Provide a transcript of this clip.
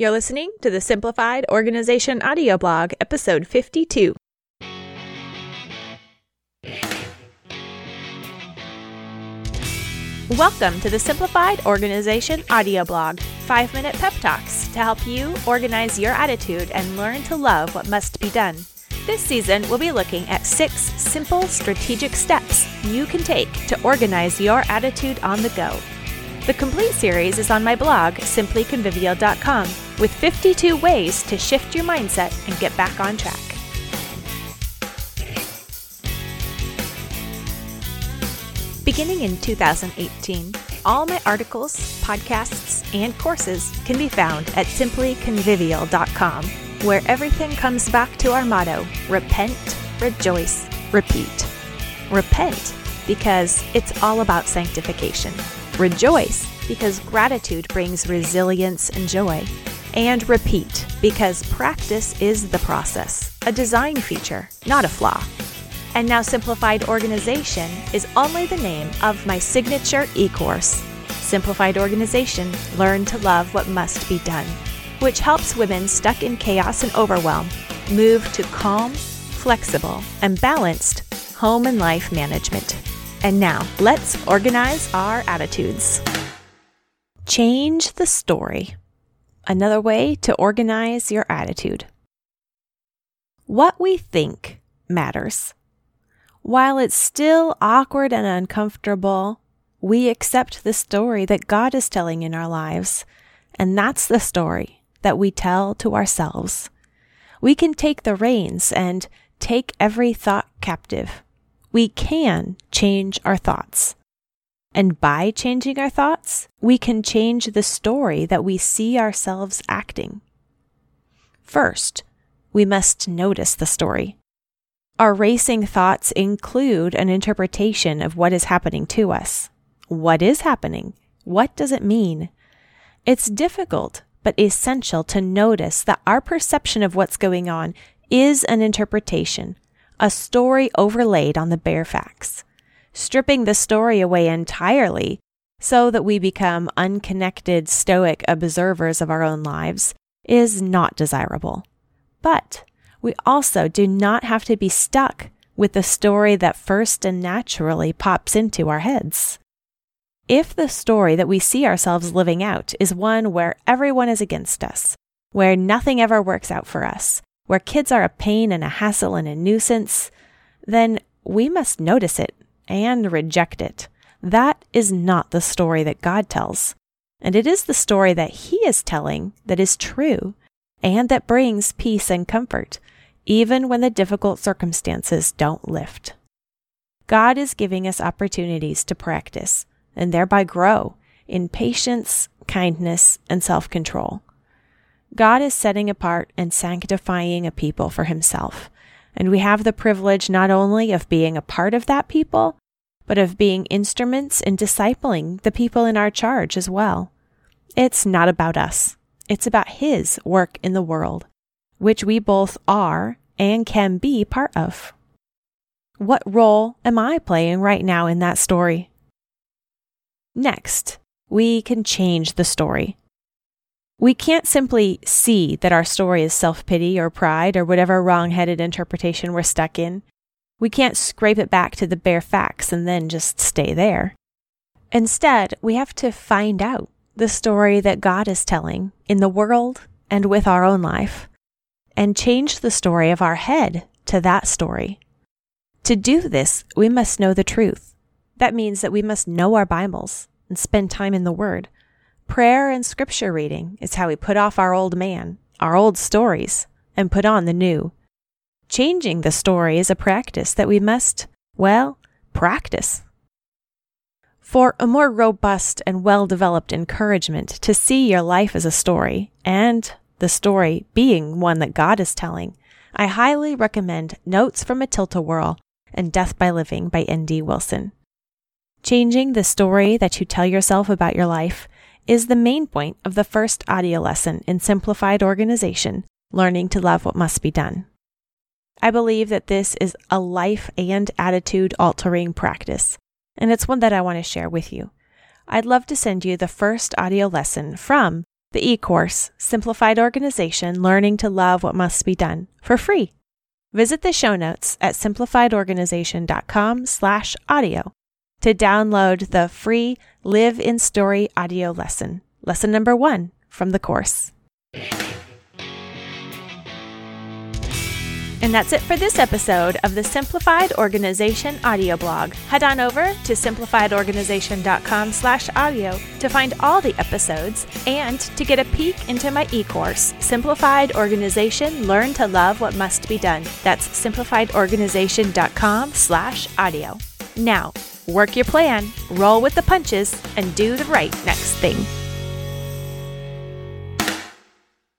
You're listening to the Simplified Organization Audio Blog, episode 52. Welcome to the Simplified Organization Audio Blog, five minute pep talks to help you organize your attitude and learn to love what must be done. This season, we'll be looking at six simple strategic steps you can take to organize your attitude on the go. The complete series is on my blog, simplyconvivial.com, with 52 ways to shift your mindset and get back on track. Beginning in 2018, all my articles, podcasts, and courses can be found at simplyconvivial.com, where everything comes back to our motto repent, rejoice, repeat. Repent because it's all about sanctification. Rejoice because gratitude brings resilience and joy. And repeat because practice is the process, a design feature, not a flaw. And now, Simplified Organization is only the name of my signature e course. Simplified Organization Learn to Love What Must Be Done, which helps women stuck in chaos and overwhelm move to calm, flexible, and balanced home and life management. And now, let's organize our attitudes. Change the story. Another way to organize your attitude. What we think matters. While it's still awkward and uncomfortable, we accept the story that God is telling in our lives, and that's the story that we tell to ourselves. We can take the reins and take every thought captive. We can change our thoughts. And by changing our thoughts, we can change the story that we see ourselves acting. First, we must notice the story. Our racing thoughts include an interpretation of what is happening to us. What is happening? What does it mean? It's difficult, but essential to notice that our perception of what's going on is an interpretation, a story overlaid on the bare facts. Stripping the story away entirely so that we become unconnected, stoic observers of our own lives is not desirable. But we also do not have to be stuck with the story that first and naturally pops into our heads. If the story that we see ourselves living out is one where everyone is against us, where nothing ever works out for us, where kids are a pain and a hassle and a nuisance, then we must notice it and reject it. That is not the story that God tells. And it is the story that He is telling that is true and that brings peace and comfort, even when the difficult circumstances don't lift. God is giving us opportunities to practice and thereby grow in patience, kindness, and self control. God is setting apart and sanctifying a people for Himself, and we have the privilege not only of being a part of that people, but of being instruments in discipling the people in our charge as well. It's not about us. It's about His work in the world, which we both are and can be part of. What role am I playing right now in that story? Next, we can change the story. We can't simply see that our story is self pity or pride or whatever wrong headed interpretation we're stuck in. We can't scrape it back to the bare facts and then just stay there. Instead, we have to find out the story that God is telling in the world and with our own life, and change the story of our head to that story. To do this, we must know the truth. That means that we must know our Bibles and spend time in the Word. Prayer and scripture reading is how we put off our old man, our old stories, and put on the new. Changing the story is a practice that we must, well, practice for a more robust and well developed encouragement to see your life as a story, and the story being one that God is telling, I highly recommend Notes from a Tilt-A-Whirl and Death by Living by N.D. Wilson. Changing the story that you tell yourself about your life is the main point of the first audio lesson in Simplified Organization Learning to Love What Must Be Done. I believe that this is a life and attitude altering practice and it's one that I want to share with you. I'd love to send you the first audio lesson from the e-course, Simplified Organization, Learning to Love What Must Be Done, for free. Visit the show notes at simplifiedorganization.com slash audio to download the free Live in Story audio lesson, lesson number one from the course. And that's it for this episode of the Simplified Organization audio blog. Head on over to simplifiedorganization.com slash audio to find all the episodes and to get a peek into my e-course, Simplified Organization Learn to Love What Must Be Done. That's simplifiedorganization.com slash audio. Now, work your plan, roll with the punches, and do the right next thing.